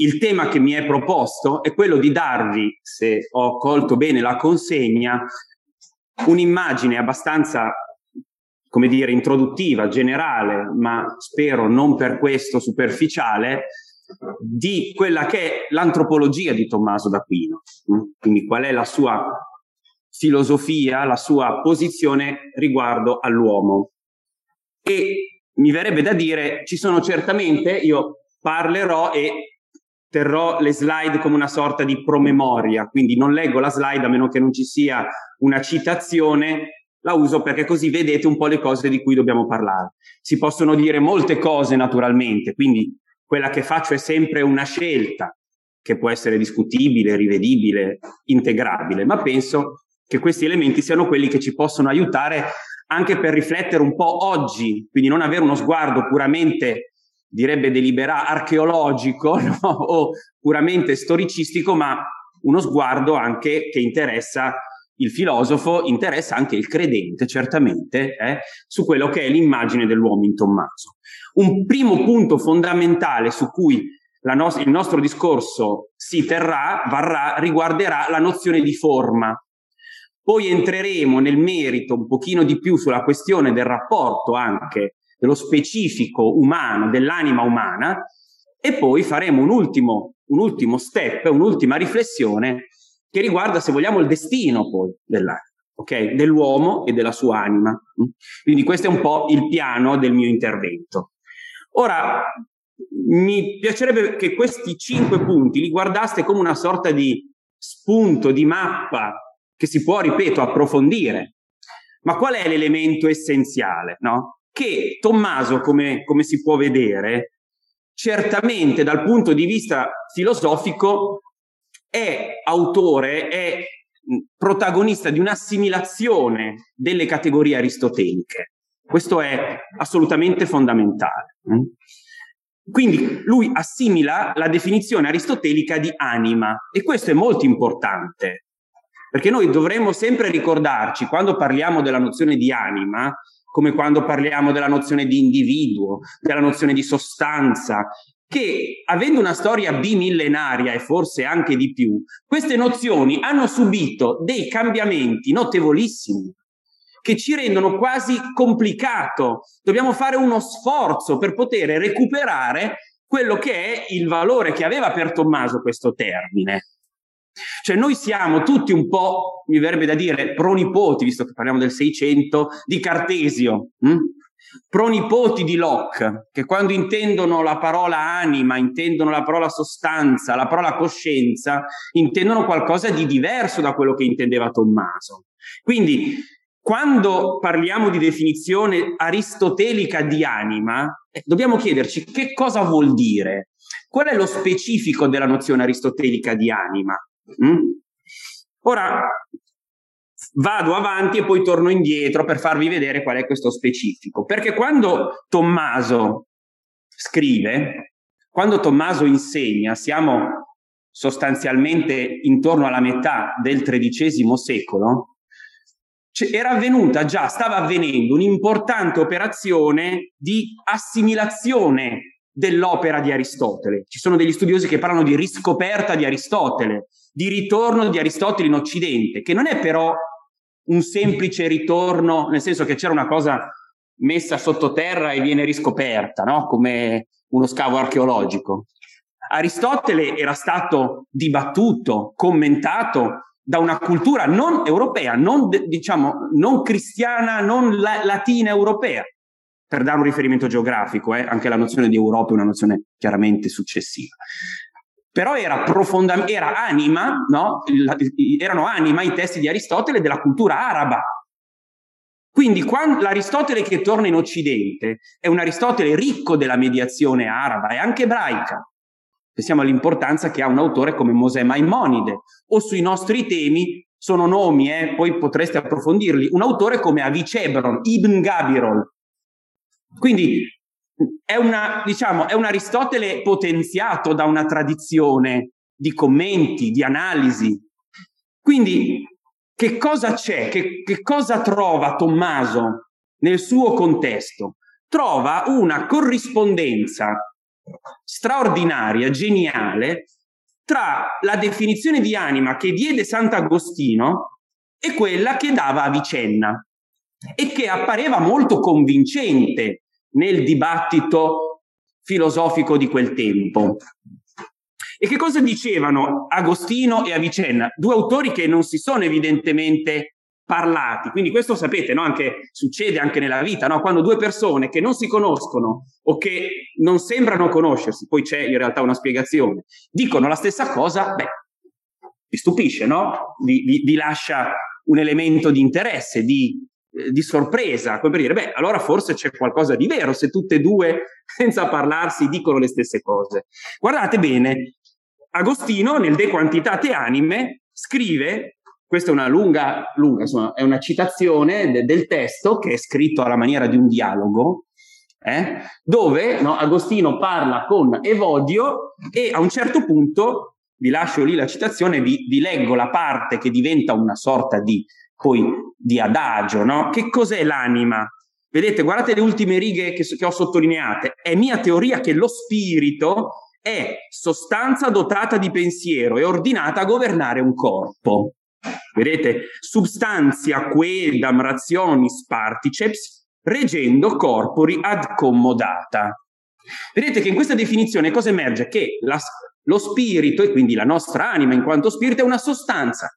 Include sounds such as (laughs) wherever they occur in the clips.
il tema che mi è proposto è quello di darvi, se ho colto bene la consegna, un'immagine abbastanza, come dire, introduttiva, generale, ma spero non per questo superficiale, di quella che è l'antropologia di Tommaso d'Aquino. Quindi qual è la sua filosofia, la sua posizione riguardo all'uomo. E mi verrebbe da dire, ci sono certamente, io parlerò e terrò le slide come una sorta di promemoria, quindi non leggo la slide a meno che non ci sia una citazione, la uso perché così vedete un po' le cose di cui dobbiamo parlare. Si possono dire molte cose naturalmente, quindi quella che faccio è sempre una scelta che può essere discutibile, rivedibile, integrabile, ma penso che questi elementi siano quelli che ci possono aiutare anche per riflettere un po' oggi, quindi non avere uno sguardo puramente direbbe deliberato archeologico (laughs) no? o puramente storicistico, ma uno sguardo anche che interessa il filosofo, interessa anche il credente, certamente, eh, su quello che è l'immagine dell'uomo in Tommaso. Un primo punto fondamentale su cui no- il nostro discorso si terrà, varrà, riguarderà la nozione di forma. Poi entreremo nel merito un pochino di più sulla questione del rapporto anche dello specifico umano, dell'anima umana, e poi faremo un ultimo, un ultimo step, un'ultima riflessione che riguarda, se vogliamo, il destino poi dell'anima, ok? Dell'uomo e della sua anima. Quindi questo è un po' il piano del mio intervento. Ora, mi piacerebbe che questi cinque punti li guardaste come una sorta di spunto, di mappa che si può, ripeto, approfondire. Ma qual è l'elemento essenziale? No? Che Tommaso, come, come si può vedere, certamente dal punto di vista filosofico è autore, è protagonista di un'assimilazione delle categorie aristoteliche. Questo è assolutamente fondamentale. Quindi lui assimila la definizione aristotelica di anima e questo è molto importante, perché noi dovremmo sempre ricordarci, quando parliamo della nozione di anima, come quando parliamo della nozione di individuo, della nozione di sostanza, che avendo una storia bimillenaria e forse anche di più, queste nozioni hanno subito dei cambiamenti notevolissimi che ci rendono quasi complicato. Dobbiamo fare uno sforzo per poter recuperare quello che è il valore che aveva per Tommaso questo termine. Cioè noi siamo tutti un po', mi verrebbe da dire, pronipoti, visto che parliamo del 600, di Cartesio, hm? pronipoti di Locke, che quando intendono la parola anima, intendono la parola sostanza, la parola coscienza, intendono qualcosa di diverso da quello che intendeva Tommaso. Quindi quando parliamo di definizione aristotelica di anima, eh, dobbiamo chiederci che cosa vuol dire. Qual è lo specifico della nozione aristotelica di anima? Mm? Ora vado avanti e poi torno indietro per farvi vedere qual è questo specifico. Perché quando Tommaso scrive, quando Tommaso insegna, siamo sostanzialmente intorno alla metà del XIII secolo, era avvenuta già, stava avvenendo un'importante operazione di assimilazione dell'opera di Aristotele. Ci sono degli studiosi che parlano di riscoperta di Aristotele, di ritorno di Aristotele in Occidente, che non è però un semplice ritorno, nel senso che c'era una cosa messa sottoterra e viene riscoperta, no? come uno scavo archeologico. Aristotele era stato dibattuto, commentato da una cultura non europea, non, diciamo, non cristiana, non la- latina europea, per dare un riferimento geografico, eh? anche la nozione di Europa è una nozione chiaramente successiva però era profondamente, era anima, no? erano anima i testi di Aristotele della cultura araba. Quindi quando, l'Aristotele che torna in Occidente è un Aristotele ricco della mediazione araba e anche ebraica. Pensiamo all'importanza che ha un autore come Mosè Maimonide o sui nostri temi sono nomi, eh, poi potreste approfondirli, un autore come Avicebron, Ibn Gabirol. Quindi è, una, diciamo, è un Aristotele potenziato da una tradizione di commenti, di analisi. Quindi, che cosa c'è? Che, che cosa trova Tommaso nel suo contesto? Trova una corrispondenza straordinaria, geniale, tra la definizione di anima che diede Sant'Agostino e quella che dava Avicenna e che appareva molto convincente nel dibattito filosofico di quel tempo. E che cosa dicevano Agostino e Avicenna? Due autori che non si sono evidentemente parlati. Quindi questo sapete, no? anche, succede anche nella vita, no? quando due persone che non si conoscono o che non sembrano conoscersi, poi c'è in realtà una spiegazione, dicono la stessa cosa, beh, vi stupisce, no? Vi, vi, vi lascia un elemento di interesse, di, di sorpresa, come per dire, beh, allora forse c'è qualcosa di vero se tutte e due, (laughs) senza parlarsi, dicono le stesse cose. Guardate bene, Agostino nel De Quantitate Anime scrive, questa è una lunga, lunga insomma, è una citazione de, del testo che è scritto alla maniera di un dialogo, eh, dove no, Agostino parla con Evodio e a un certo punto, vi lascio lì la citazione, vi, vi leggo la parte che diventa una sorta di, poi, di adagio, no? Che cos'è l'anima? Vedete, guardate le ultime righe che, che ho sottolineate. È mia teoria che lo spirito è sostanza dotata di pensiero e ordinata a governare un corpo. Vedete? Substantia quedam rationis particeps reggendo corpori ad commodata. Vedete che in questa definizione cosa emerge? Che la, lo spirito, e quindi la nostra anima in quanto spirito, è una sostanza.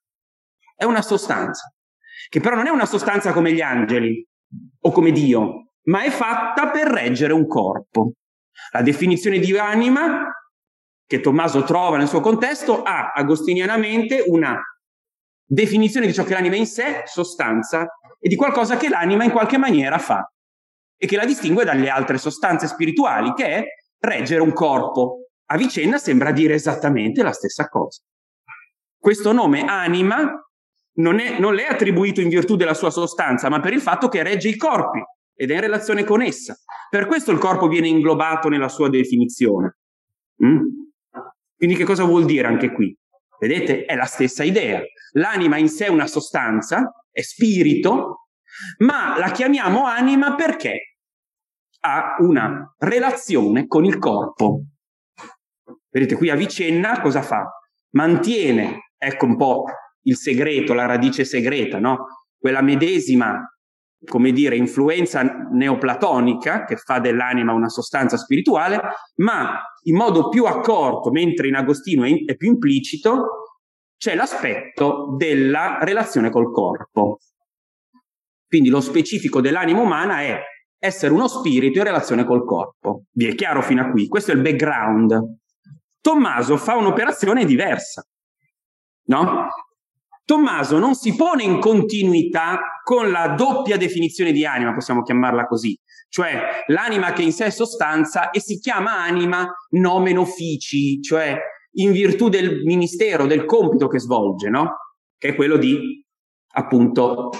È una sostanza. Che però non è una sostanza come gli angeli o come Dio, ma è fatta per reggere un corpo. La definizione di anima che Tommaso trova nel suo contesto ha agostinianamente una definizione di ciò che l'anima in sé, sostanza, e di qualcosa che l'anima in qualche maniera fa e che la distingue dalle altre sostanze spirituali, che è reggere un corpo. A vicenda sembra dire esattamente la stessa cosa. Questo nome anima non, è, non le è attribuito in virtù della sua sostanza, ma per il fatto che regge i corpi ed è in relazione con essa. Per questo il corpo viene inglobato nella sua definizione. Mm? Quindi che cosa vuol dire anche qui? Vedete, è la stessa idea. L'anima in sé è una sostanza, è spirito, ma la chiamiamo anima perché ha una relazione con il corpo. Vedete, qui a cosa fa? Mantiene, ecco un po' il segreto, la radice segreta, no? Quella medesima come dire, influenza neoplatonica che fa dell'anima una sostanza spirituale, ma in modo più accorto, mentre in Agostino è, più implicito, c'è l'aspetto della relazione col corpo. Quindi lo specifico dell'anima umana è essere uno spirito in relazione col corpo. Vi è chiaro fino a qui? Questo è il background. Tommaso fa un'operazione diversa, no? Tommaso non si pone in continuità con la doppia definizione di anima, possiamo chiamarla così, cioè l'anima che in sé è sostanza e si chiama anima nomen offici, cioè in virtù del ministero, del compito che svolge, no? Che è quello di appunto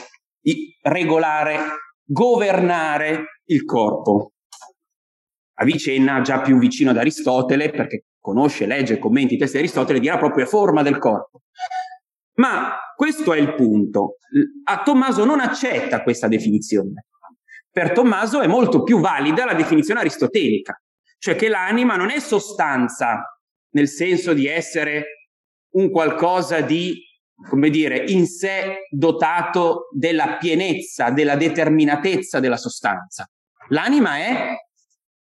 di regolare, governare il corpo. Avicenna, già più vicino ad Aristotele, perché conosce, legge, commenti i testi di Aristotele, dirà proprio forma del corpo. Ma questo è il punto. A Tommaso non accetta questa definizione. Per Tommaso è molto più valida la definizione aristotelica, cioè che l'anima non è sostanza nel senso di essere un qualcosa di, come dire, in sé dotato della pienezza, della determinatezza della sostanza. L'anima è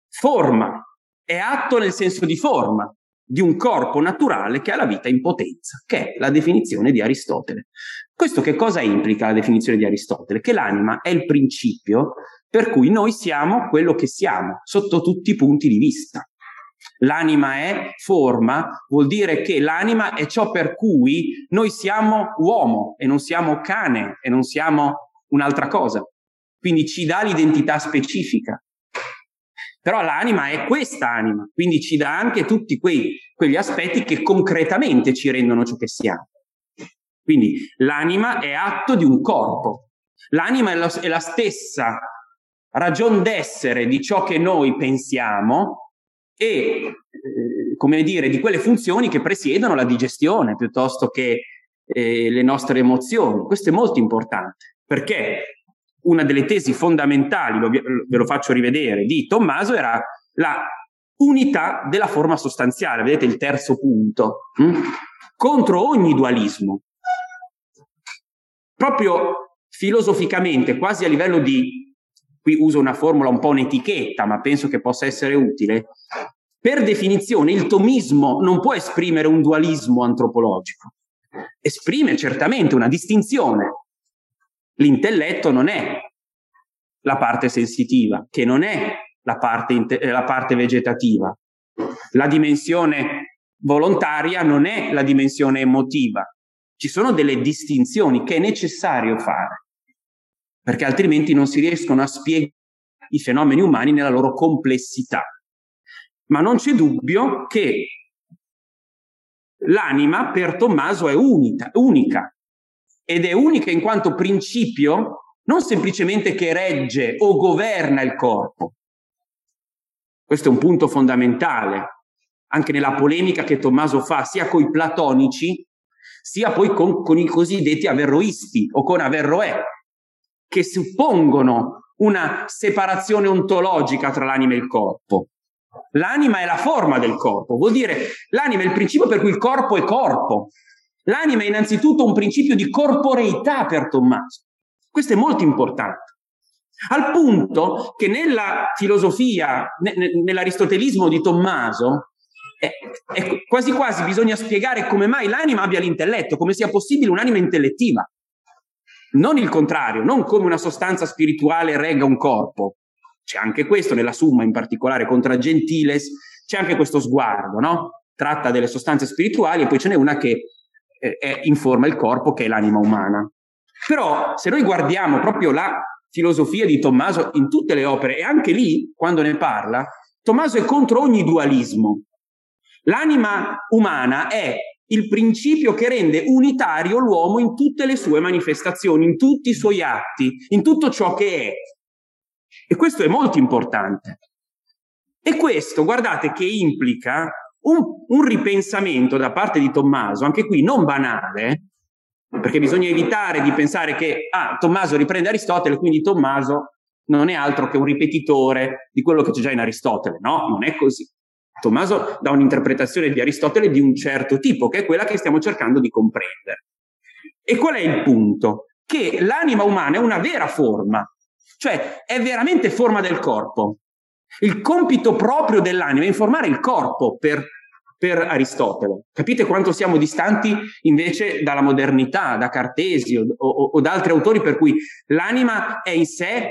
forma, è atto nel senso di forma di un corpo naturale che ha la vita in potenza, che è la definizione di Aristotele. Questo che cosa implica la definizione di Aristotele? Che l'anima è il principio per cui noi siamo quello che siamo, sotto tutti i punti di vista. L'anima è forma, vuol dire che l'anima è ciò per cui noi siamo uomo e non siamo cane e non siamo un'altra cosa. Quindi ci dà l'identità specifica. Però l'anima è questa anima, quindi ci dà anche tutti quei, quegli aspetti che concretamente ci rendono ciò che siamo. Quindi l'anima è atto di un corpo. L'anima è, lo, è la stessa ragion d'essere di ciò che noi pensiamo e, eh, come dire, di quelle funzioni che presiedono la digestione piuttosto che eh, le nostre emozioni. Questo è molto importante perché una delle tesi fondamentali, ve lo faccio rivedere, di Tommaso era la unità della forma sostanziale, vedete il terzo punto, hm? contro ogni dualismo. Proprio filosoficamente, quasi a livello di, qui uso una formula un po' un'etichetta, ma penso che possa essere utile, per definizione il tomismo non può esprimere un dualismo antropologico, esprime certamente una distinzione. L'intelletto non è la parte sensitiva, che non è la parte, eh, la parte vegetativa. La dimensione volontaria non è la dimensione emotiva. Ci sono delle distinzioni che è necessario fare, perché altrimenti non si riescono a spiegare i fenomeni umani nella loro complessità. Ma non c'è dubbio che l'anima per Tommaso è unica, unica ed è unica in quanto principio non semplicemente che regge o governa il corpo. Questo è un punto fondamentale anche nella polemica che Tommaso fa sia con i platonici sia poi con, con i cosiddetti averroisti o con Averroè, che suppongono una separazione ontologica tra l'anima e il corpo. L'anima è la forma del corpo, vuol dire l'anima è il principio per cui il corpo è corpo. L'anima è innanzitutto un principio di corporeità per Tommaso. Questo è molto importante. Al punto che nella filosofia, nell'aristotelismo di Tommaso, è, è quasi quasi bisogna spiegare come mai l'anima abbia l'intelletto, come sia possibile un'anima intellettiva. Non il contrario, non come una sostanza spirituale regga un corpo, c'è anche questo nella Summa, in particolare contra Gentiles, c'è anche questo sguardo, no? Tratta delle sostanze spirituali e poi ce n'è una che eh, informa il corpo, che è l'anima umana. Però se noi guardiamo proprio la filosofia di Tommaso in tutte le opere, e anche lì, quando ne parla, Tommaso è contro ogni dualismo. L'anima umana è il principio che rende unitario l'uomo in tutte le sue manifestazioni, in tutti i suoi atti, in tutto ciò che è. E questo è molto importante. E questo, guardate, che implica un, un ripensamento da parte di Tommaso, anche qui non banale, perché bisogna evitare di pensare che ah, Tommaso riprende Aristotele, quindi Tommaso non è altro che un ripetitore di quello che c'è già in Aristotele. No, non è così. Tommaso dà un'interpretazione di Aristotele di un certo tipo, che è quella che stiamo cercando di comprendere. E qual è il punto? Che l'anima umana è una vera forma, cioè è veramente forma del corpo. Il compito proprio dell'anima è informare il corpo per, per Aristotele. Capite quanto siamo distanti invece dalla modernità, da Cartesio o, o, o da altri autori per cui l'anima è in sé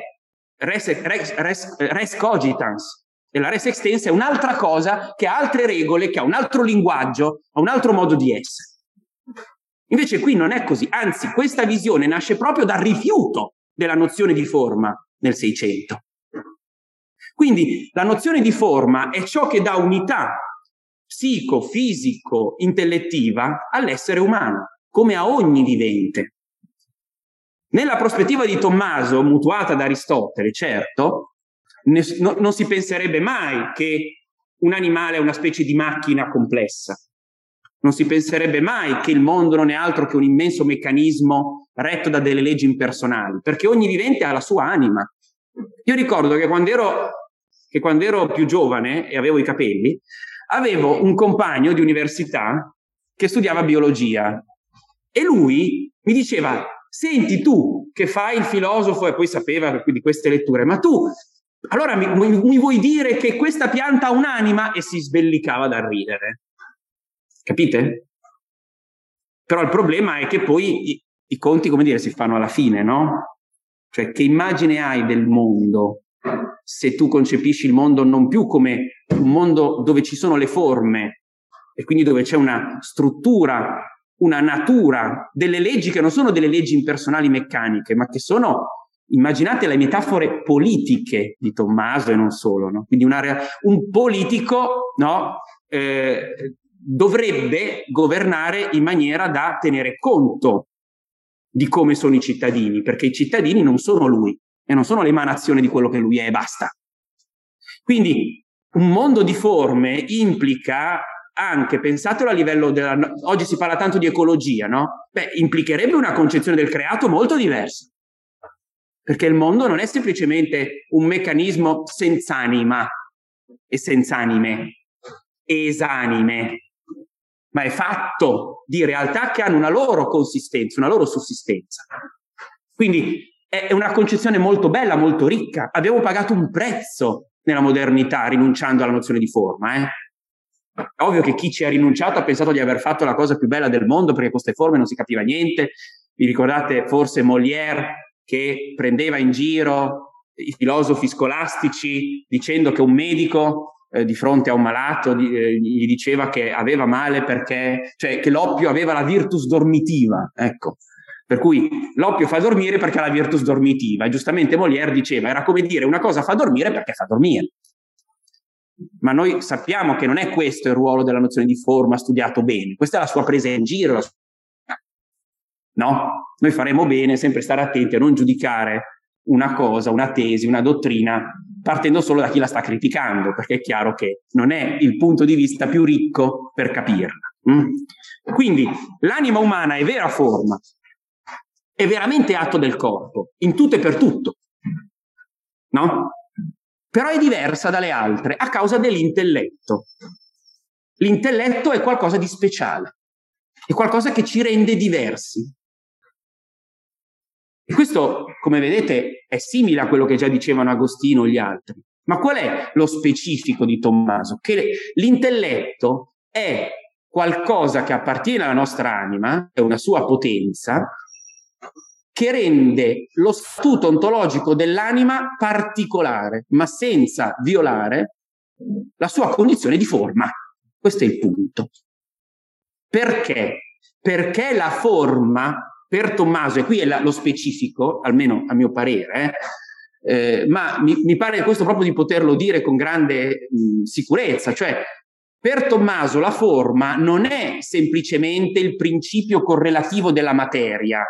res, res, res, res cogitans, e la res extensa è un'altra cosa che ha altre regole, che ha un altro linguaggio, ha un altro modo di essere. Invece qui non è così, anzi questa visione nasce proprio dal rifiuto della nozione di forma nel Seicento. Quindi la nozione di forma è ciò che dà unità psico, fisico, intellettiva all'essere umano, come a ogni vivente. Nella prospettiva di Tommaso, mutuata da Aristotele, certo, ne, no, non si penserebbe mai che un animale è una specie di macchina complessa. Non si penserebbe mai che il mondo non è altro che un immenso meccanismo retto da delle leggi impersonali, perché ogni vivente ha la sua anima. Io ricordo che quando ero, che quando ero più giovane e avevo i capelli, avevo un compagno di università che studiava biologia e lui mi diceva, senti tu che fai il filosofo e poi sapeva di queste letture, ma tu allora mi, mi, vuoi dire che questa pianta ha un'anima? E si sbellicava da ridere. Capite? Però il problema è che poi i, i conti, come dire, si fanno alla fine, no? Cioè, che immagine hai del mondo se tu concepisci il mondo non più come un mondo dove ci sono le forme e quindi dove c'è una struttura, una natura, delle leggi che non sono delle leggi impersonali meccaniche, ma che sono, immaginate le metafore politiche di Tommaso e non solo, no? Quindi una, un politico, no? Eh, dovrebbe governare in maniera da tenere conto di come sono i cittadini, perché i cittadini non sono lui e non sono l'emanazione di quello che lui è e basta. Quindi un mondo di forme implica anche, pensatelo a livello della... Oggi si parla tanto di ecologia, no? Beh, implicherebbe una concezione del creato molto diversa. Perché il mondo non è semplicemente un meccanismo senza anima, e senza anime, esanime, ma è fatto di realtà che hanno una loro consistenza, una loro sussistenza. Quindi è una concezione molto bella, molto ricca. Abbiamo pagato un prezzo nella modernità rinunciando alla nozione di forma. Eh? È ovvio che chi ci ha rinunciato ha pensato di aver fatto la cosa più bella del mondo perché queste forme non si capiva niente. Vi ricordate forse Molière che prendeva in giro i filosofi scolastici dicendo che un medico eh, di fronte a un malato di, eh, gli diceva che aveva male perché, cioè che l'oppio aveva la virtus dormitiva, ecco. Per cui l'oppio fa dormire perché ha la virtus dormitiva. Giustamente Molière diceva, era come dire una cosa fa dormire perché fa dormire. Ma noi sappiamo che non è questo il ruolo della nozione di forma studiato bene, questa è la sua presa in giro. Sua... (laughs) No, noi faremo bene sempre stare attenti a non giudicare una cosa, una tesi, una dottrina, partendo solo da chi la sta criticando, perché è chiaro che non è il punto di vista più ricco per capirla. Mm? Quindi l'anima umana è vera forma, è veramente atto del corpo, in tutto e per tutto, no? Però è diversa dalle altre a causa dell'intelletto. L'intelletto è qualcosa di speciale, è qualcosa che ci rende diversi. E questo, come vedete, è simile a quello che già dicevano Agostino e gli altri. Ma qual è lo specifico di Tommaso? Che l'intelletto è qualcosa che appartiene alla nostra anima, è una sua potenza, che rende lo statuto ontologico dell'anima particolare, ma senza violare la sua condizione di forma. Questo è il punto. Perché? Perché la forma per Tommaso, e qui è la, lo specifico, almeno a mio parere, eh, eh, ma mi, mi, pare questo proprio di poterlo dire con grande mh, sicurezza, cioè per Tommaso la forma non è semplicemente il principio correlativo della materia,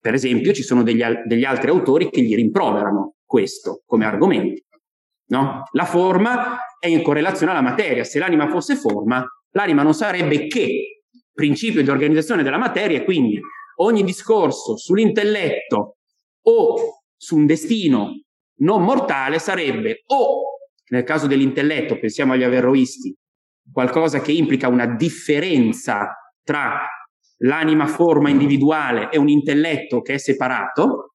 per esempio, ci sono degli, degli altri autori che gli rimproverano questo come argomento. No? La forma è in correlazione alla materia. Se l'anima fosse forma, l'anima non sarebbe che principio di organizzazione della materia e quindi ogni discorso sull'intelletto o su un destino non mortale sarebbe o, nel caso dell'intelletto, pensiamo agli averroisti, qualcosa che implica una differenza tra l'anima forma individuale e un intelletto che è separato,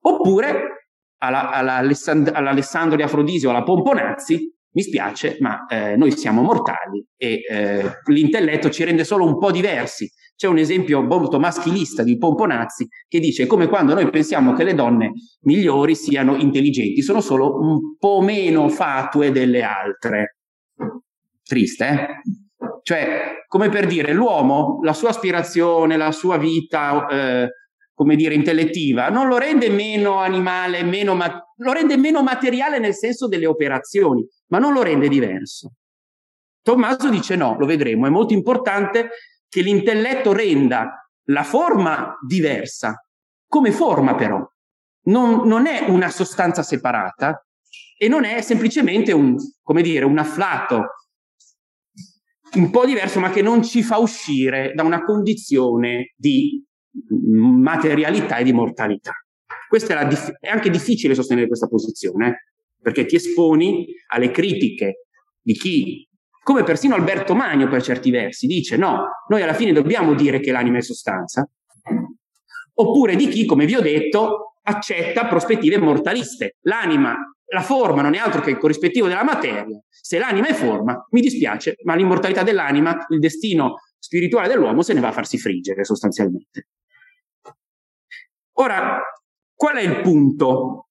oppure alla, alla all'Alessandro di Afrodisio, alla Pomponazzi, mi spiace, ma eh, noi siamo mortali e eh, l'intelletto ci rende solo un po' diversi. C'è un esempio molto maschilista di Pomponazzi che dice come quando noi pensiamo che le donne migliori siano intelligenti, sono solo un po' meno fatue delle altre. Triste, eh? Cioè, come per dire, l'uomo, la sua aspirazione, la sua vita, eh, come dire, intellettiva, non lo rende meno animale, meno ma- lo rende meno materiale nel senso delle operazioni, ma non lo rende diverso. Tommaso dice no, lo vedremo, è molto importante che l'intelletto renda la forma diversa, come forma però. Non, non è una sostanza separata e non è semplicemente un, come dire, un afflato un po' diverso, ma che non ci fa uscire da una condizione di materialità e di mortalità. Questa è, dif- è anche difficile sostenere questa posizione, eh? perché ti esponi alle critiche di chi, come persino Alberto Magno per certi versi, dice no, noi alla fine dobbiamo dire che l'anima è sostanza, oppure di chi, come vi ho detto, accetta prospettive mortaliste. L'anima la forma non è altro che il corrispettivo della materia. Se l'anima è forma, mi dispiace, ma l'immortalità dell'anima, il destino spirituale dell'uomo se ne va a farsi friggere sostanzialmente. Ora, qual è il punto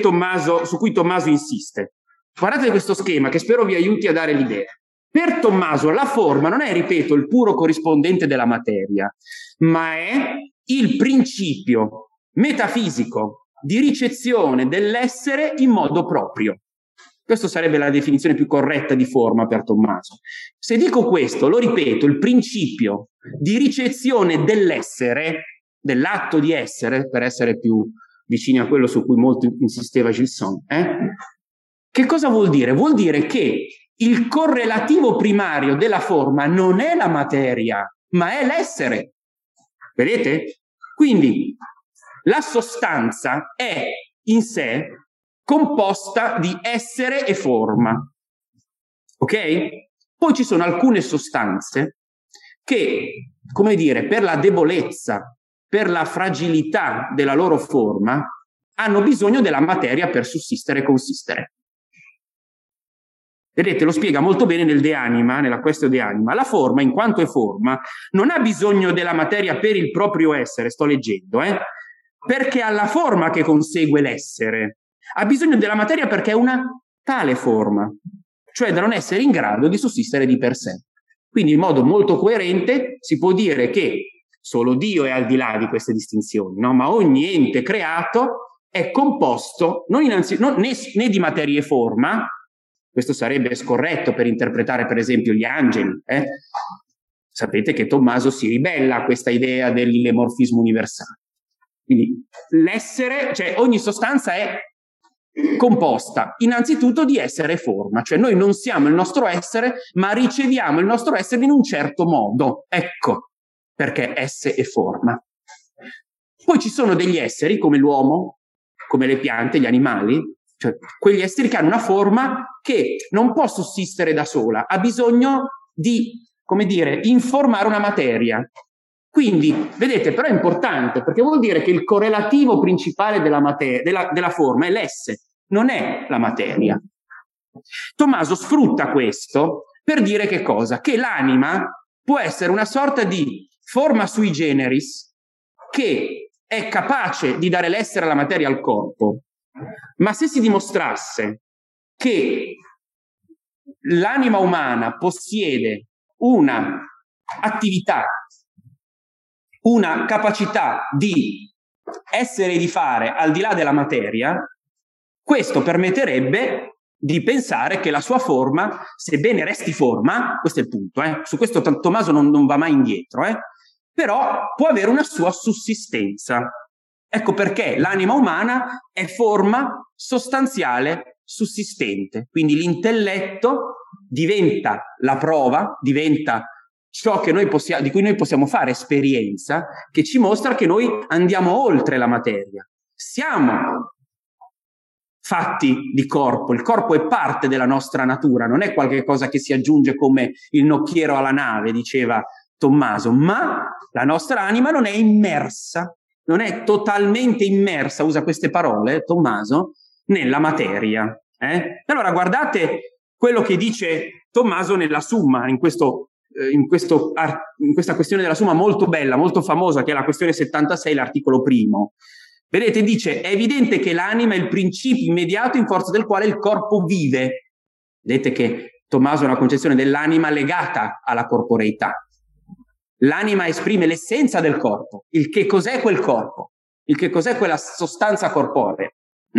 Tommaso, su cui Tommaso insiste? Guardate questo schema che spero vi aiuti a dare l'idea. Per Tommaso la forma non è, ripeto, il puro corrispondente della materia, ma è il principio metafisico di ricezione dell'essere in modo proprio. Questa sarebbe la definizione più corretta di forma per Tommaso. Se dico questo, lo ripeto, il principio di ricezione dell'essere, dell'atto di essere, per essere più vicini a quello su cui molto insisteva Gilson, eh? che cosa vuol dire? Vuol dire che il correlativo primario della forma non è la materia, ma è l'essere. Vedete? Quindi la sostanza è in sé composta di essere e forma. Ok? Poi ci sono alcune sostanze che, come dire, per la debolezza, per la fragilità della loro forma, hanno bisogno della materia per sussistere e consistere. Vedete, lo spiega molto bene nel De Anima, nella Questio De Anima. La forma, in quanto è forma, non ha bisogno della materia per il proprio essere, sto leggendo, eh? Perché ha la forma che consegue l'essere. Ha bisogno della materia perché è una tale forma, cioè da non essere in grado di sussistere di per sé. Quindi in modo molto coerente si può dire che solo Dio è al di là di queste distinzioni, no? ma ogni ente creato è composto non innanzi, non, né, né di materia e forma, questo sarebbe scorretto per interpretare, per esempio, gli angeli. Eh? Sapete che Tommaso si ribella a questa idea dell'ilemorfismo universale. Quindi l'essere, cioè ogni sostanza è composta innanzitutto di essere e forma, cioè noi non siamo il nostro essere, ma riceviamo il nostro essere in un certo modo. Ecco perché esse e forma. Poi ci sono degli esseri come l'uomo, come le piante, gli animali, cioè quegli esseri che hanno una forma che non può sussistere da sola, ha bisogno di, come dire, informare una materia. Quindi, vedete, però è importante perché vuol dire che il correlativo principale della, materia, della, della forma è l'esse, non è la materia. Tommaso sfrutta questo per dire che cosa? Che l'anima può essere una sorta di forma sui generis che è capace di dare l'essere alla materia al corpo, ma se si dimostrasse che l'anima umana possiede una attività, una capacità di essere e di fare al di là della materia, questo permetterebbe di pensare che la sua forma, sebbene resti forma, questo è il punto, eh, su questo Tommaso non, non va mai indietro, eh, però può avere una sua sussistenza. Ecco perché l'anima umana è forma sostanziale sussistente, quindi l'intelletto diventa la prova, diventa ciò possiamo, di cui noi possiamo fare esperienza, che ci mostra che noi andiamo oltre la materia. Siamo fatti di corpo, il corpo è parte della nostra natura, non è qualcosa che si aggiunge come il nocchiero alla nave, diceva Tommaso, ma la nostra anima non è immersa non è totalmente immersa, usa queste parole, Tommaso, nella materia. Eh? Allora guardate quello che dice Tommaso nella Summa, in, questo, in, questo, in questa questione della Summa molto bella, molto famosa, che è la questione 76, l'articolo primo. Vedete, dice, è evidente che l'anima è il principio immediato in forza del quale il corpo vive. Vedete che Tommaso ha una concezione dell'anima legata alla corporeità. L'anima esprime l'essenza del corpo, il che cos'è quel corpo, il che cos'è quella sostanza corporea.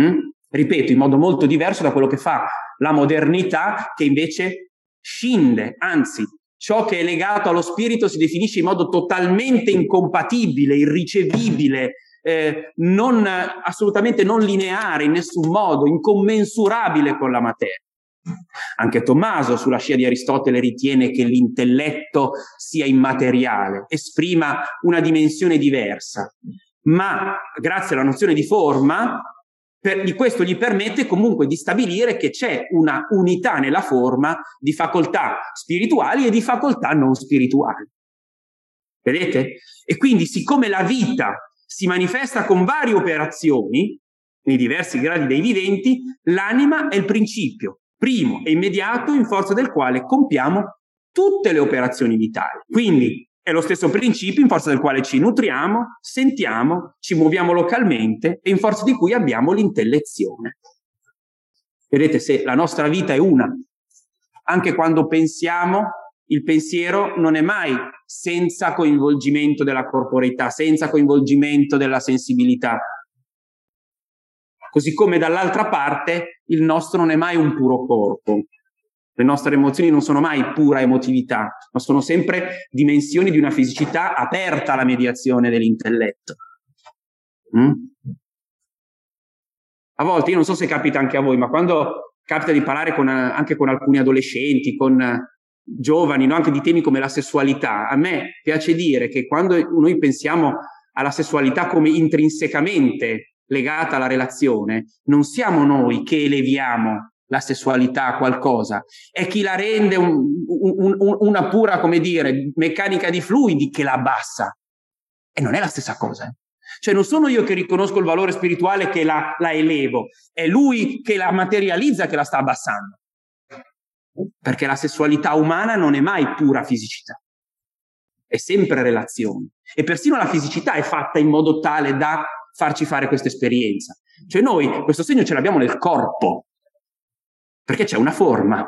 Mm? Ripeto, in modo molto diverso da quello che fa la modernità, che invece scinde, anzi, ciò che è legato allo spirito si definisce in modo totalmente incompatibile, irricevibile, eh, non, assolutamente non lineare in nessun modo, incommensurabile con la materia. Anche Tommaso, sulla scia di Aristotele, ritiene che l'intelletto sia immateriale, esprima una dimensione diversa, ma grazie alla nozione di forma, per, questo gli permette comunque di stabilire che c'è una unità nella forma di facoltà spirituali e di facoltà non spirituali. Vedete? E quindi, siccome la vita si manifesta con varie operazioni, nei diversi gradi dei viventi, l'anima è il principio, primo e immediato in forza del quale compiamo tutte le operazioni vitali. Quindi è lo stesso principio in forza del quale ci nutriamo, sentiamo, ci muoviamo localmente e in forza di cui abbiamo l'intellezione. Vedete, se la nostra vita è una, anche quando pensiamo, il pensiero non è mai senza coinvolgimento della corporeità, senza coinvolgimento della sensibilità, Così come dall'altra parte il nostro non è mai un puro corpo. Le nostre emozioni non sono mai pura emotività, ma sono sempre dimensioni di una fisicità aperta alla mediazione dell'intelletto. Mm? A volte, io non so se capita anche a voi, ma quando capita di parlare con, anche con alcuni adolescenti, con giovani, no? anche di temi come la sessualità, a me piace dire che quando noi pensiamo alla sessualità come intrinsecamente legata alla relazione, non siamo noi che eleviamo la sessualità qualcosa, è chi la rende un, un, un, una pura, come dire, meccanica di fluidi che la abbassa. E non è la stessa cosa. Eh. Cioè non sono io che riconosco il valore spirituale che la, la elevo, è lui che la materializza che la sta abbassando. Perché la sessualità umana non è mai pura fisicità, è sempre relazione. E persino la fisicità è fatta in modo tale da farci fare questa esperienza. Cioè noi questo segno ce l'abbiamo nel corpo, perché c'è una forma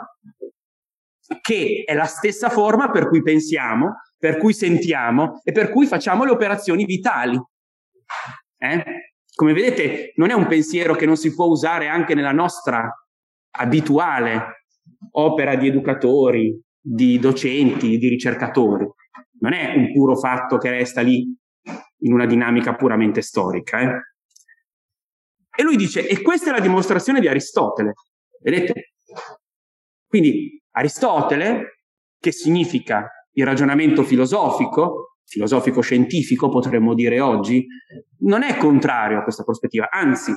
che è la stessa forma per cui pensiamo, per cui sentiamo e per cui facciamo le operazioni vitali. Eh? Come vedete, non è un pensiero che non si può usare anche nella nostra abituale opera di educatori, di docenti, di ricercatori. Non è un puro fatto che resta lì in una dinamica puramente storica. Eh? E lui dice, e questa è la dimostrazione di Aristotele. Vedete? Quindi Aristotele, che significa il ragionamento filosofico, filosofico-scientifico potremmo dire oggi, non è contrario a questa prospettiva, anzi,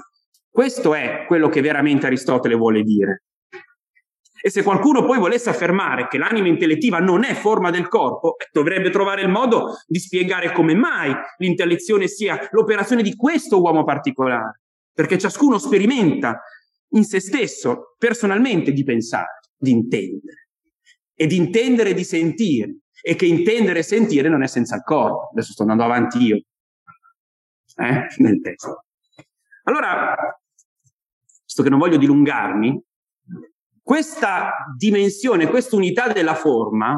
questo è quello che veramente Aristotele vuole dire. E se qualcuno poi volesse affermare che l'anima intellettiva non è forma del corpo, eh, dovrebbe trovare il modo di spiegare come mai l'intellezione sia l'operazione di questo uomo particolare, perché ciascuno sperimenta in se stesso personalmente di pensare, di intendere e di intendere e di sentire e che intendere e sentire non è senza il corpo. Adesso sto andando avanti io eh, nel testo. Allora, visto che non voglio dilungarmi, questa dimensione, questa unità della forma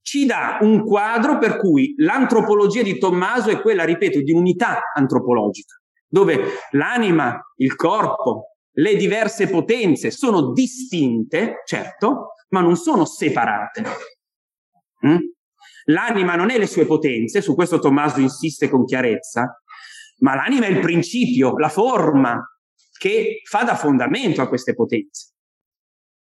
ci dà un quadro per cui l'antropologia di Tommaso è quella, ripeto, di unità antropologica, dove l'anima, il corpo, le diverse potenze sono distinte, certo, ma non sono separate. Mm? L'anima non è le sue potenze, su questo Tommaso insiste con chiarezza, ma l'anima è il principio, la forma che fa da fondamento a queste potenze.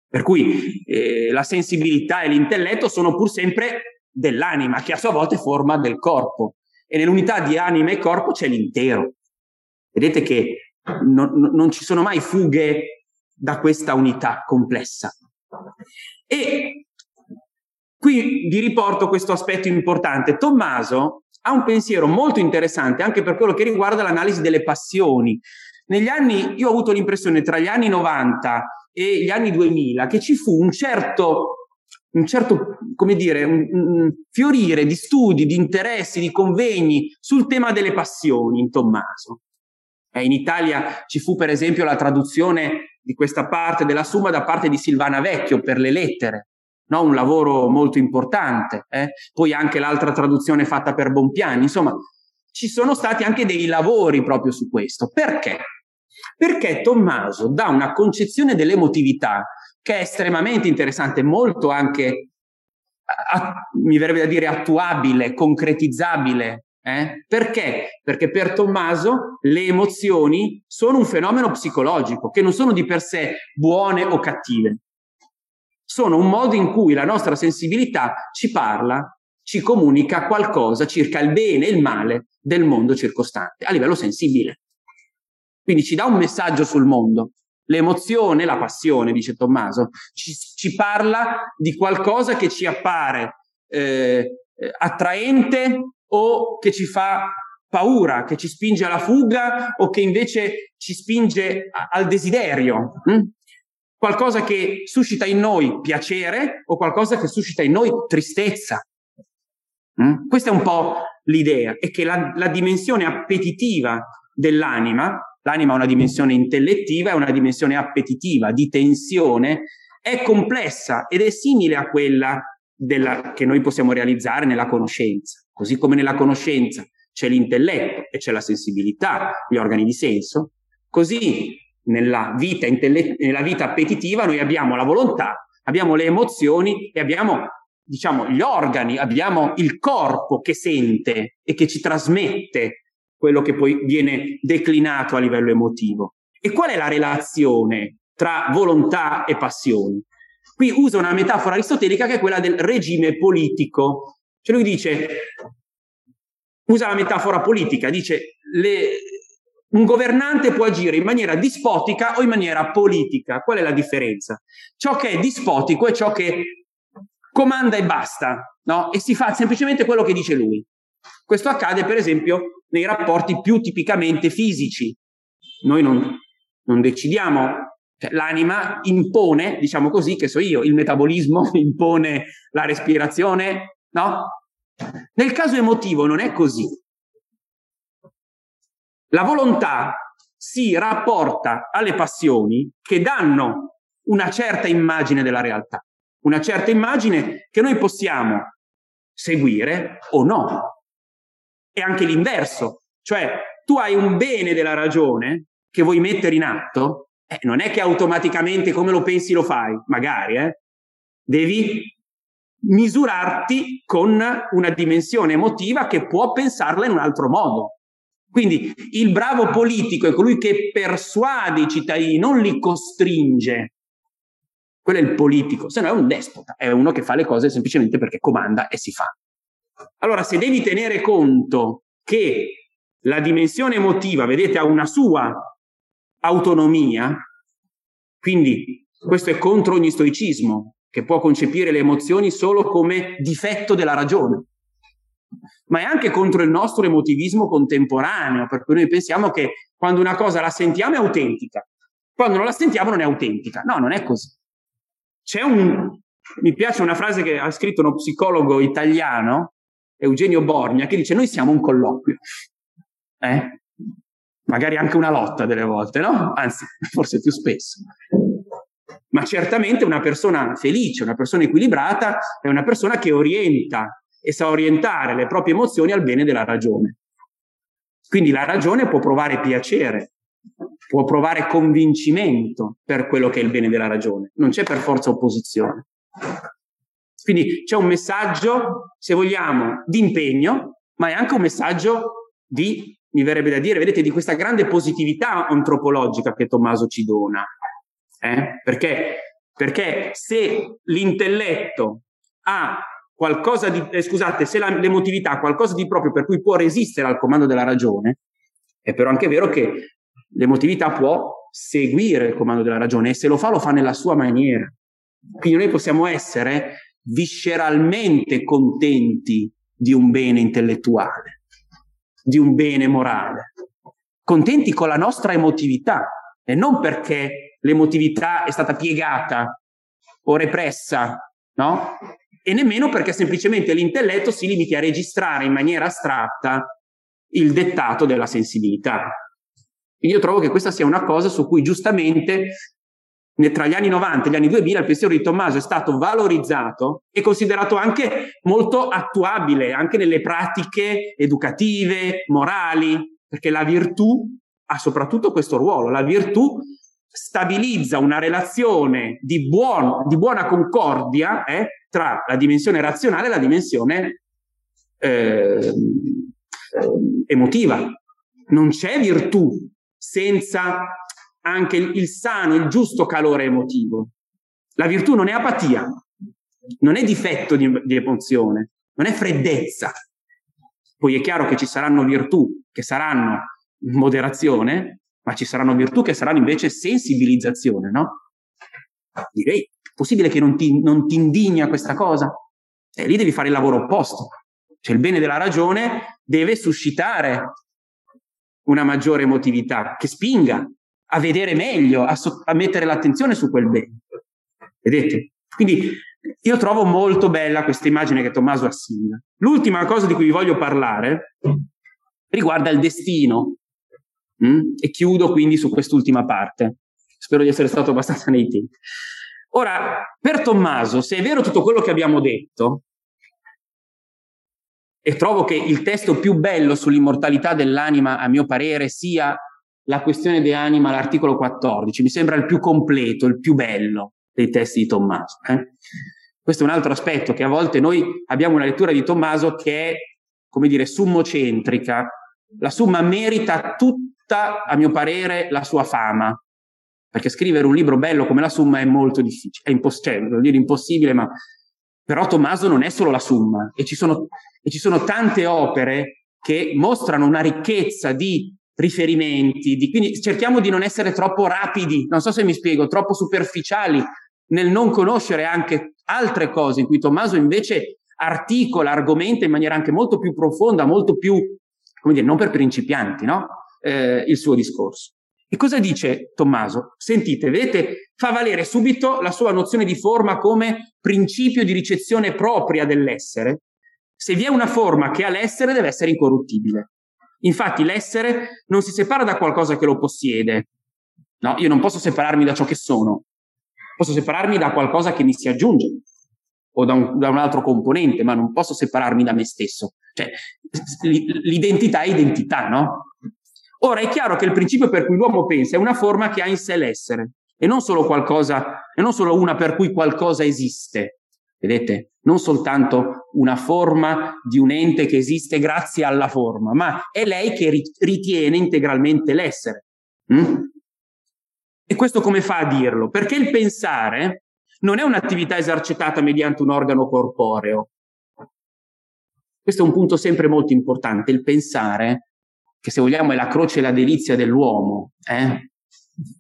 Per cui eh, la sensibilità e l'intelletto sono pur sempre dell'anima, che a sua volta è forma del corpo. E nell'unità di anima e corpo c'è l'intero. Vedete che non, non ci sono mai fughe da questa unità complessa. E qui vi riporto questo aspetto importante. Tommaso ha un pensiero molto interessante anche per quello che riguarda l'analisi delle passioni. Negli anni, io ho avuto l'impressione tra gli anni 90 e gli anni 2000 che ci fu un certo, un certo come dire, un, un fiorire di studi, di interessi, di convegni sul tema delle passioni in Tommaso. Eh, in Italia ci fu per esempio la traduzione di questa parte della Summa da parte di Silvana Vecchio per le lettere, no? un lavoro molto importante. Eh? Poi anche l'altra traduzione fatta per Bompiani, insomma, ci sono stati anche dei lavori proprio su questo. Perché? Perché Tommaso dà una concezione dell'emotività che è estremamente interessante, molto anche, a, mi verrebbe da dire, attuabile, concretizzabile eh? Perché? Perché per Tommaso le emozioni sono un fenomeno psicologico, che non sono di per sé buone o cattive. Sono un modo in cui la nostra sensibilità ci parla, ci comunica qualcosa circa il bene e il male del mondo circostante, a livello sensibile. Quindi ci dà un messaggio sul mondo. L'emozione, la passione, dice Tommaso, ci, ci parla di qualcosa che ci appare eh, attraente o che ci fa paura, che ci spinge alla fuga o che invece ci spinge a, al desiderio. Hm? Qualcosa che suscita in noi piacere o qualcosa che suscita in noi tristezza. Hm? Questa è un po' l'idea, è che la, la dimensione appetitiva dell'anima, l'anima ha una dimensione intellettiva e una dimensione appetitiva, di tensione, è complessa ed è simile a quella della, che noi possiamo realizzare nella conoscenza. Così come nella conoscenza c'è l'intelletto e c'è la sensibilità, gli organi di senso, così nella vita, intelle- nella vita appetitiva noi abbiamo la volontà, abbiamo le emozioni e abbiamo diciamo gli organi, abbiamo il corpo che sente e che ci trasmette quello che poi viene declinato a livello emotivo. E qual è la relazione tra volontà e passioni? Qui usa una metafora aristotelica che è quella del regime politico. Cioè lui dice, usa la metafora politica, dice le, un governante può agire in maniera dispotica o in maniera politica. Qual è la differenza? Ciò che è dispotico è ciò che comanda e basta, no? E si fa semplicemente quello che dice lui. Questo accade, per esempio, nei rapporti più tipicamente fisici. Noi non, non decidiamo, cioè, l'anima impone, diciamo così, che so io, il metabolismo (laughs) impone la respirazione, no? Nel caso emotivo non è così. La volontà si rapporta alle passioni che danno una certa immagine della realtà, una certa immagine che noi possiamo seguire o no. E anche l'inverso, cioè tu hai un bene della ragione che vuoi mettere in atto, eh, non è che automaticamente come lo pensi lo fai, magari, eh? devi misurarti con una dimensione emotiva che può pensarla in un altro modo. Quindi il bravo politico è colui che persuade i cittadini, non li costringe. Quello è il politico, se no è un despota, è uno che fa le cose semplicemente perché comanda e si fa. Allora, se devi tenere conto che la dimensione emotiva, vedete, ha una sua autonomia, quindi questo è contro ogni stoicismo, che può concepire le emozioni solo come difetto della ragione ma è anche contro il nostro emotivismo contemporaneo, per cui noi pensiamo che quando una cosa la sentiamo è autentica, quando non la sentiamo non è autentica. No, non è così. C'è un, mi piace una frase che ha scritto uno psicologo italiano, Eugenio Borgna, che dice noi siamo un colloquio. Eh? Magari anche una lotta delle volte, no? Anzi, forse più spesso. Ma certamente una persona felice, una persona equilibrata è una persona che orienta e sa orientare le proprie emozioni al bene della ragione. Quindi la ragione può provare piacere, può provare convincimento per quello che è il bene della ragione, non c'è per forza opposizione. Quindi c'è un messaggio, se vogliamo, di impegno, ma è anche un messaggio di, mi verrebbe da dire, vedete, di questa grande positività antropologica che Tommaso ci dona. Eh? Perché? Perché se l'intelletto ha qualcosa di, eh, scusate, se la, l'emotività ha qualcosa di proprio per cui può resistere al comando della ragione, è però anche vero che l'emotività può seguire il comando della ragione e se lo fa lo fa nella sua maniera. Quindi noi possiamo essere visceralmente contenti di un bene intellettuale, di un bene morale, contenti con la nostra emotività e non perché l'emotività è stata piegata o repressa, no? e nemmeno perché semplicemente l'intelletto si limiti a registrare in maniera astratta il dettato della sensibilità. Io trovo che questa sia una cosa su cui giustamente tra gli anni 90 e gli anni 2000 il pensiero di Tommaso è stato valorizzato e considerato anche molto attuabile anche nelle pratiche educative, morali, perché la virtù ha soprattutto questo ruolo, la virtù stabilizza una relazione di, buon, di buona concordia eh, tra la dimensione razionale e la dimensione eh, emotiva. Non c'è virtù senza anche il, sano, il giusto calore emotivo. La virtù non è apatia, non è difetto di, di emozione, non è freddezza. Poi è chiaro che ci saranno virtù che saranno moderazione, ma ci saranno virtù che saranno invece sensibilizzazione, no? Direi, è possibile che non ti, non ti indigna questa cosa? E lì devi fare il lavoro opposto. Cioè il bene della ragione deve suscitare una maggiore emotività che spinga a vedere meglio, a, so- a mettere l'attenzione su quel bene. Vedete? Quindi io trovo molto bella questa immagine che Tommaso assimila. L'ultima cosa di cui vi voglio parlare riguarda il destino Mm? E chiudo quindi su quest'ultima parte. Spero di essere stato abbastanza nei tempi. Ora, per Tommaso, se è vero tutto quello che abbiamo detto, e trovo che il testo più bello sull'immortalità dell'anima, a mio parere, sia la questione di anima, l'articolo 14, mi sembra il più completo, il più bello dei testi di Tommaso. Eh? Questo è un altro aspetto che a volte noi abbiamo una lettura di Tommaso che è, come dire, summocentrica. La summa merita tutto tutta, a mio parere, la sua fama. Perché scrivere un libro bello come la Summa è molto difficile, è impossibile, cioè, dire impossibile, ma però Tommaso non è solo la Summa e ci sono, e ci sono tante opere che mostrano una ricchezza di riferimenti, di, quindi cerchiamo di non essere troppo rapidi, non so se mi spiego, troppo superficiali nel non conoscere anche altre cose in cui Tommaso invece articola, argomenta in maniera anche molto più profonda, molto più, come dire, non per principianti, no? Eh, il suo discorso. E cosa dice Tommaso? Sentite, vedete, fa valere subito la sua nozione di forma come principio di ricezione propria dell'essere. Se vi è una forma che ha l'essere, deve essere incorruttibile. Infatti l'essere non si separa da qualcosa che lo possiede. No, io non posso separarmi da ciò che sono. Posso separarmi da qualcosa che mi si aggiunge o da un, da un altro componente, ma non posso separarmi da me stesso. Cioè, l'identità è identità, no? Ora è chiaro che il principio per cui l'uomo pensa è una forma che ha in sé l'essere e non solo qualcosa, e non solo una per cui qualcosa esiste. Vedete? Non soltanto una forma di un ente che esiste grazie alla forma, ma è lei che ritiene integralmente l'essere. Mm? E questo come fa a dirlo? Perché il pensare non è un'attività esercitata mediante un organo corporeo. Questo è un punto sempre molto importante. Il pensare, che se vogliamo è la croce e la delizia dell'uomo, eh?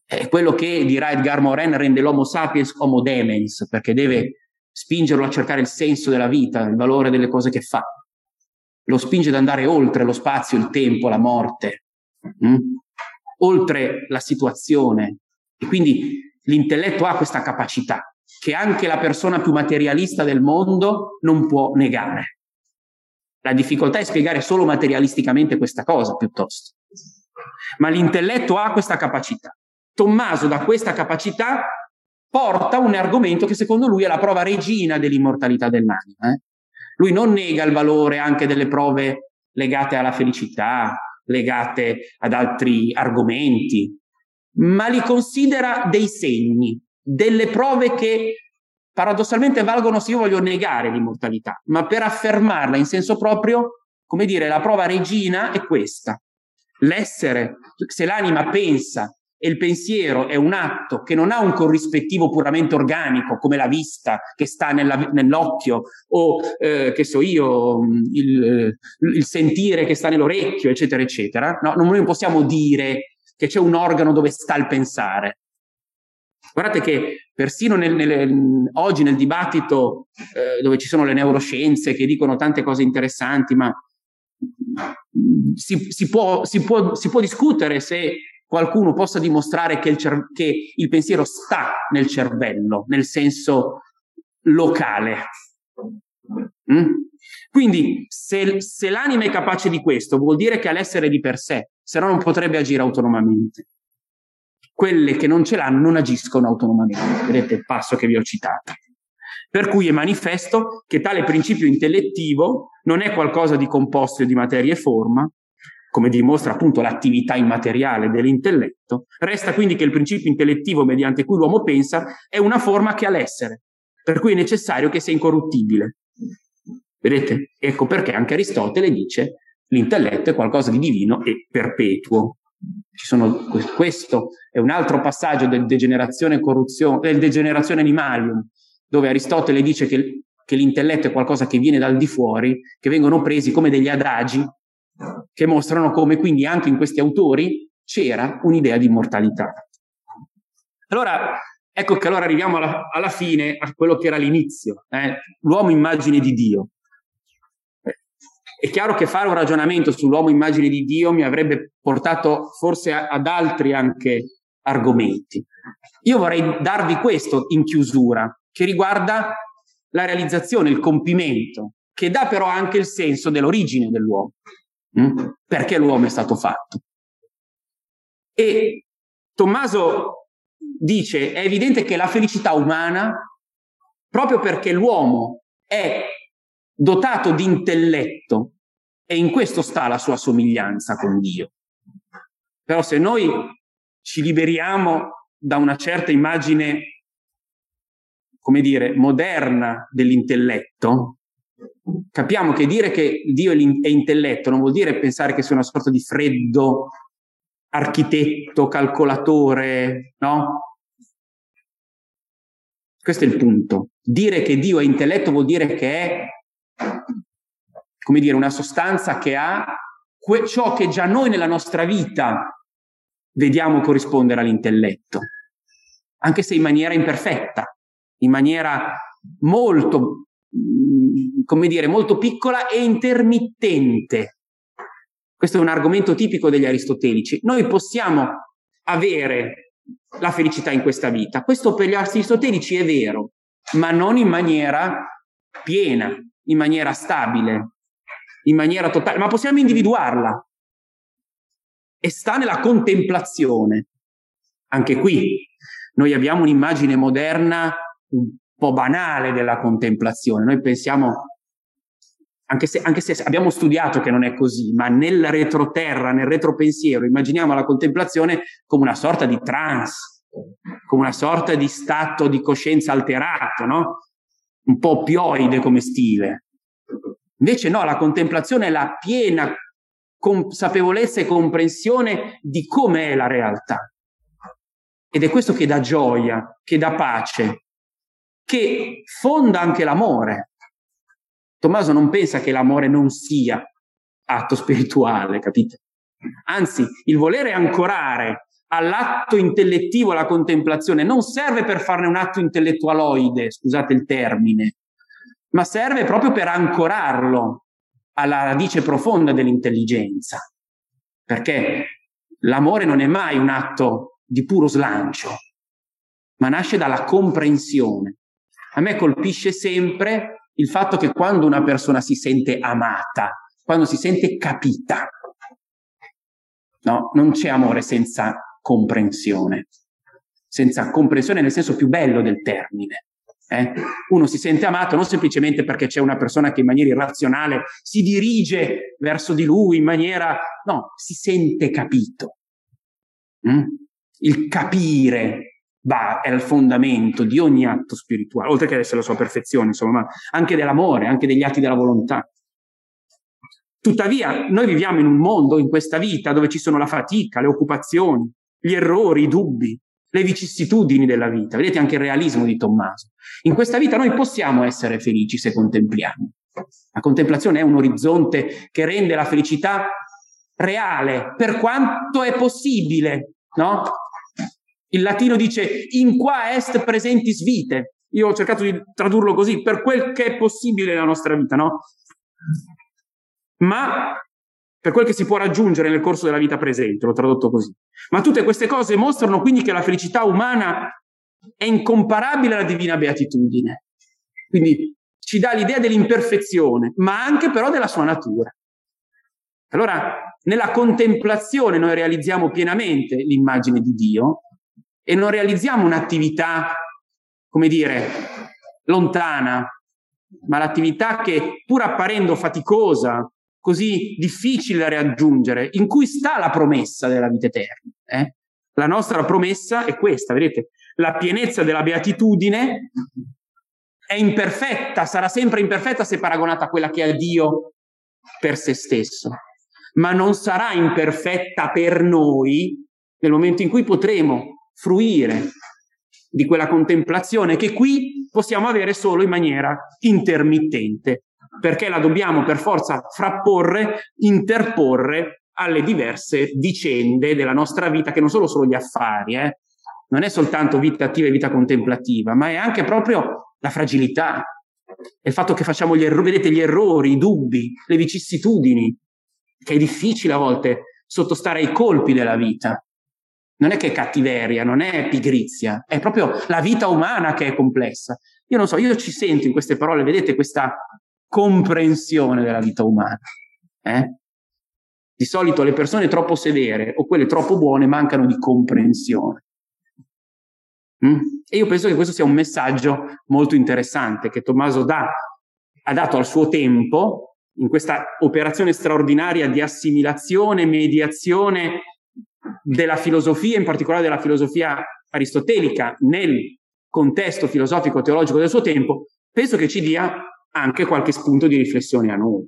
è quello che, dirà Edgar Morin, rende l'homo sapiens homo demens, perché deve spingerlo a cercare il senso della vita, il valore delle cose che fa. Lo spinge ad andare oltre lo spazio, il tempo, la morte, mh? oltre la situazione. E quindi l'intelletto ha questa capacità che anche la persona più materialista del mondo non può negare. La difficoltà è spiegare solo materialisticamente questa cosa piuttosto. Ma l'intelletto ha questa capacità. Tommaso da questa capacità porta un argomento che secondo lui è la prova regina dell'immortalità dell'anima. Eh? Lui non nega il valore anche delle prove legate alla felicità, legate ad altri argomenti, ma li considera dei segni, delle prove che paradossalmente valgono se io voglio negare l'immortalità, ma per affermarla in senso proprio, come dire, la prova regina è questa. L'essere, se l'anima pensa e il pensiero è un atto che non ha un corrispettivo puramente organico, come la vista che sta nella, nell'occhio, o eh, che so io, il, il, sentire che sta nell'orecchio, eccetera, eccetera. No, non possiamo dire che c'è un organo dove sta il pensare. Guardate che persino nel, nel, oggi nel dibattito eh, dove ci sono le neuroscienze che dicono tante cose interessanti, ma si, si, può, si, può, si può, discutere se qualcuno possa dimostrare che il, cer- che il pensiero sta nel cervello, nel senso locale. Mm? Quindi se, se l'anima è capace di questo, vuol dire che ha l'essere di per sé, se no non potrebbe agire autonomamente quelle che non ce l'hanno non agiscono autonomamente. Vedete il passo che vi ho citato. Per cui è manifesto che tale principio intellettivo non è qualcosa di composto di materia e forma, come dimostra appunto l'attività immateriale dell'intelletto, resta quindi che il principio intellettivo mediante cui l'uomo pensa è una forma che ha l'essere, per cui è necessario che sia incorruttibile. Vedete? Ecco perché anche Aristotele dice l'intelletto è qualcosa di divino e perpetuo. Sono, questo è un altro passaggio del degenerazione, del degenerazione animalium, dove Aristotele dice che, che l'intelletto è qualcosa che viene dal di fuori, che vengono presi come degli adagi, che mostrano come quindi anche in questi autori c'era un'idea di immortalità. Allora, ecco che allora arriviamo alla, alla fine a quello che era l'inizio, eh? l'uomo immagine di Dio. È chiaro che fare un ragionamento sull'uomo immagine di Dio mi avrebbe portato forse ad altri anche argomenti. Io vorrei darvi questo in chiusura, che riguarda la realizzazione, il compimento, che dà però anche il senso dell'origine dell'uomo, mm? perché l'uomo è stato fatto. E Tommaso dice, è evidente che la felicità umana, proprio perché l'uomo è dotato di intelletto e in questo sta la sua somiglianza con Dio. Però se noi ci liberiamo da una certa immagine, come dire, moderna dell'intelletto, capiamo che dire che Dio è intelletto non vuol dire pensare che sia una sorta di freddo architetto, calcolatore, no? Questo è il punto. Dire che Dio è intelletto vuol dire che è come dire, una sostanza che ha que- ciò che già noi nella nostra vita vediamo corrispondere all'intelletto, anche se in maniera imperfetta, in maniera molto, mm, come dire, molto piccola e intermittente. Questo è un argomento tipico degli aristotelici. Noi possiamo avere la felicità in questa vita. Questo per gli aristotelici è vero, ma non in maniera piena, in maniera stabile, in maniera totale, ma possiamo individuarla. E sta nella contemplazione. Anche qui noi abbiamo un'immagine moderna un po' banale della contemplazione. Noi pensiamo, anche se, anche se abbiamo studiato che non è così, ma nel retroterra, nel retropensiero, immaginiamo la contemplazione come una sorta di trance, come una sorta di stato di coscienza alterato, no? Un po' pioide come stile. Invece no, la contemplazione è la piena consapevolezza e comprensione di com'è la realtà. Ed è questo che dà gioia, che dà pace, che fonda anche l'amore. Tommaso non pensa che l'amore non sia atto spirituale, capite? Anzi, il volere ancorare all'atto intellettivo la contemplazione non serve per farne un atto intellettualoide, scusate il termine, ma serve proprio per ancorarlo alla radice profonda dell'intelligenza. Perché l'amore non è mai un atto di puro slancio, ma nasce dalla comprensione. A me colpisce sempre il fatto che quando una persona si sente amata, quando si sente capita, no, non c'è amore senza comprensione, senza comprensione nel senso più bello del termine. Eh? Uno si sente amato non semplicemente perché c'è una persona che in maniera irrazionale si dirige verso di lui in maniera... No, si sente capito. Mm? Il capire va, è il fondamento di ogni atto spirituale, oltre che essere la sua perfezione, insomma, ma anche dell'amore, anche degli atti della volontà. Tuttavia, noi viviamo in un mondo, in questa vita, dove ci sono la fatica, le occupazioni, gli errori, i dubbi, le vicissitudini della vita. Vedete anche il realismo di Tommaso. In questa vita noi possiamo essere felici se contempliamo. La contemplazione è un orizzonte che rende la felicità reale per quanto è possibile, no? Il latino dice in qua est presentis vite. Io ho cercato di tradurlo così, per quel che è possibile nella nostra vita, no? Ma per quel che si può raggiungere nel corso della vita presente, l'ho tradotto così. Ma tutte queste cose mostrano quindi che la felicità umana è incomparabile alla divina beatitudine. Quindi ci dà l'idea dell'imperfezione, ma anche però della sua natura. Allora, nella contemplazione noi realizziamo pienamente l'immagine di Dio e non realizziamo un'attività, come dire, lontana, ma l'attività che, pur apparendo faticosa, così difficile da raggiungere, in cui sta la promessa della vita eterna. Eh? La nostra promessa è questa, vedete? La pienezza della beatitudine è imperfetta, sarà sempre imperfetta se paragonata a quella che ha Dio per se stesso, ma non sarà imperfetta per noi nel momento in cui potremo fruire di quella contemplazione che qui possiamo avere solo in maniera intermittente, perché la dobbiamo per forza frapporre, interporre alle diverse vicende della nostra vita, che non sono solo gli affari, eh? non è soltanto vita attiva e vita contemplativa, ma è anche proprio la fragilità, il fatto che facciamo gli errori, vedete gli errori, i dubbi, le vicissitudini, che è difficile a volte sottostare ai colpi della vita. Non è che è cattiveria, non è pigrizia, è proprio la vita umana che è complessa. Io non so, io ci sento in queste parole, vedete questa comprensione della vita umana. Eh? Di solito le persone troppo severe o quelle troppo buone mancano di comprensione. Mm? E io penso che questo sia un messaggio molto interessante che Tommaso dà, ha dato al suo tempo in questa operazione straordinaria di assimilazione, mediazione della filosofia, in particolare della filosofia aristotelica, nel contesto filosofico-teologico del suo tempo, penso che ci dia anche qualche spunto di riflessione a noi.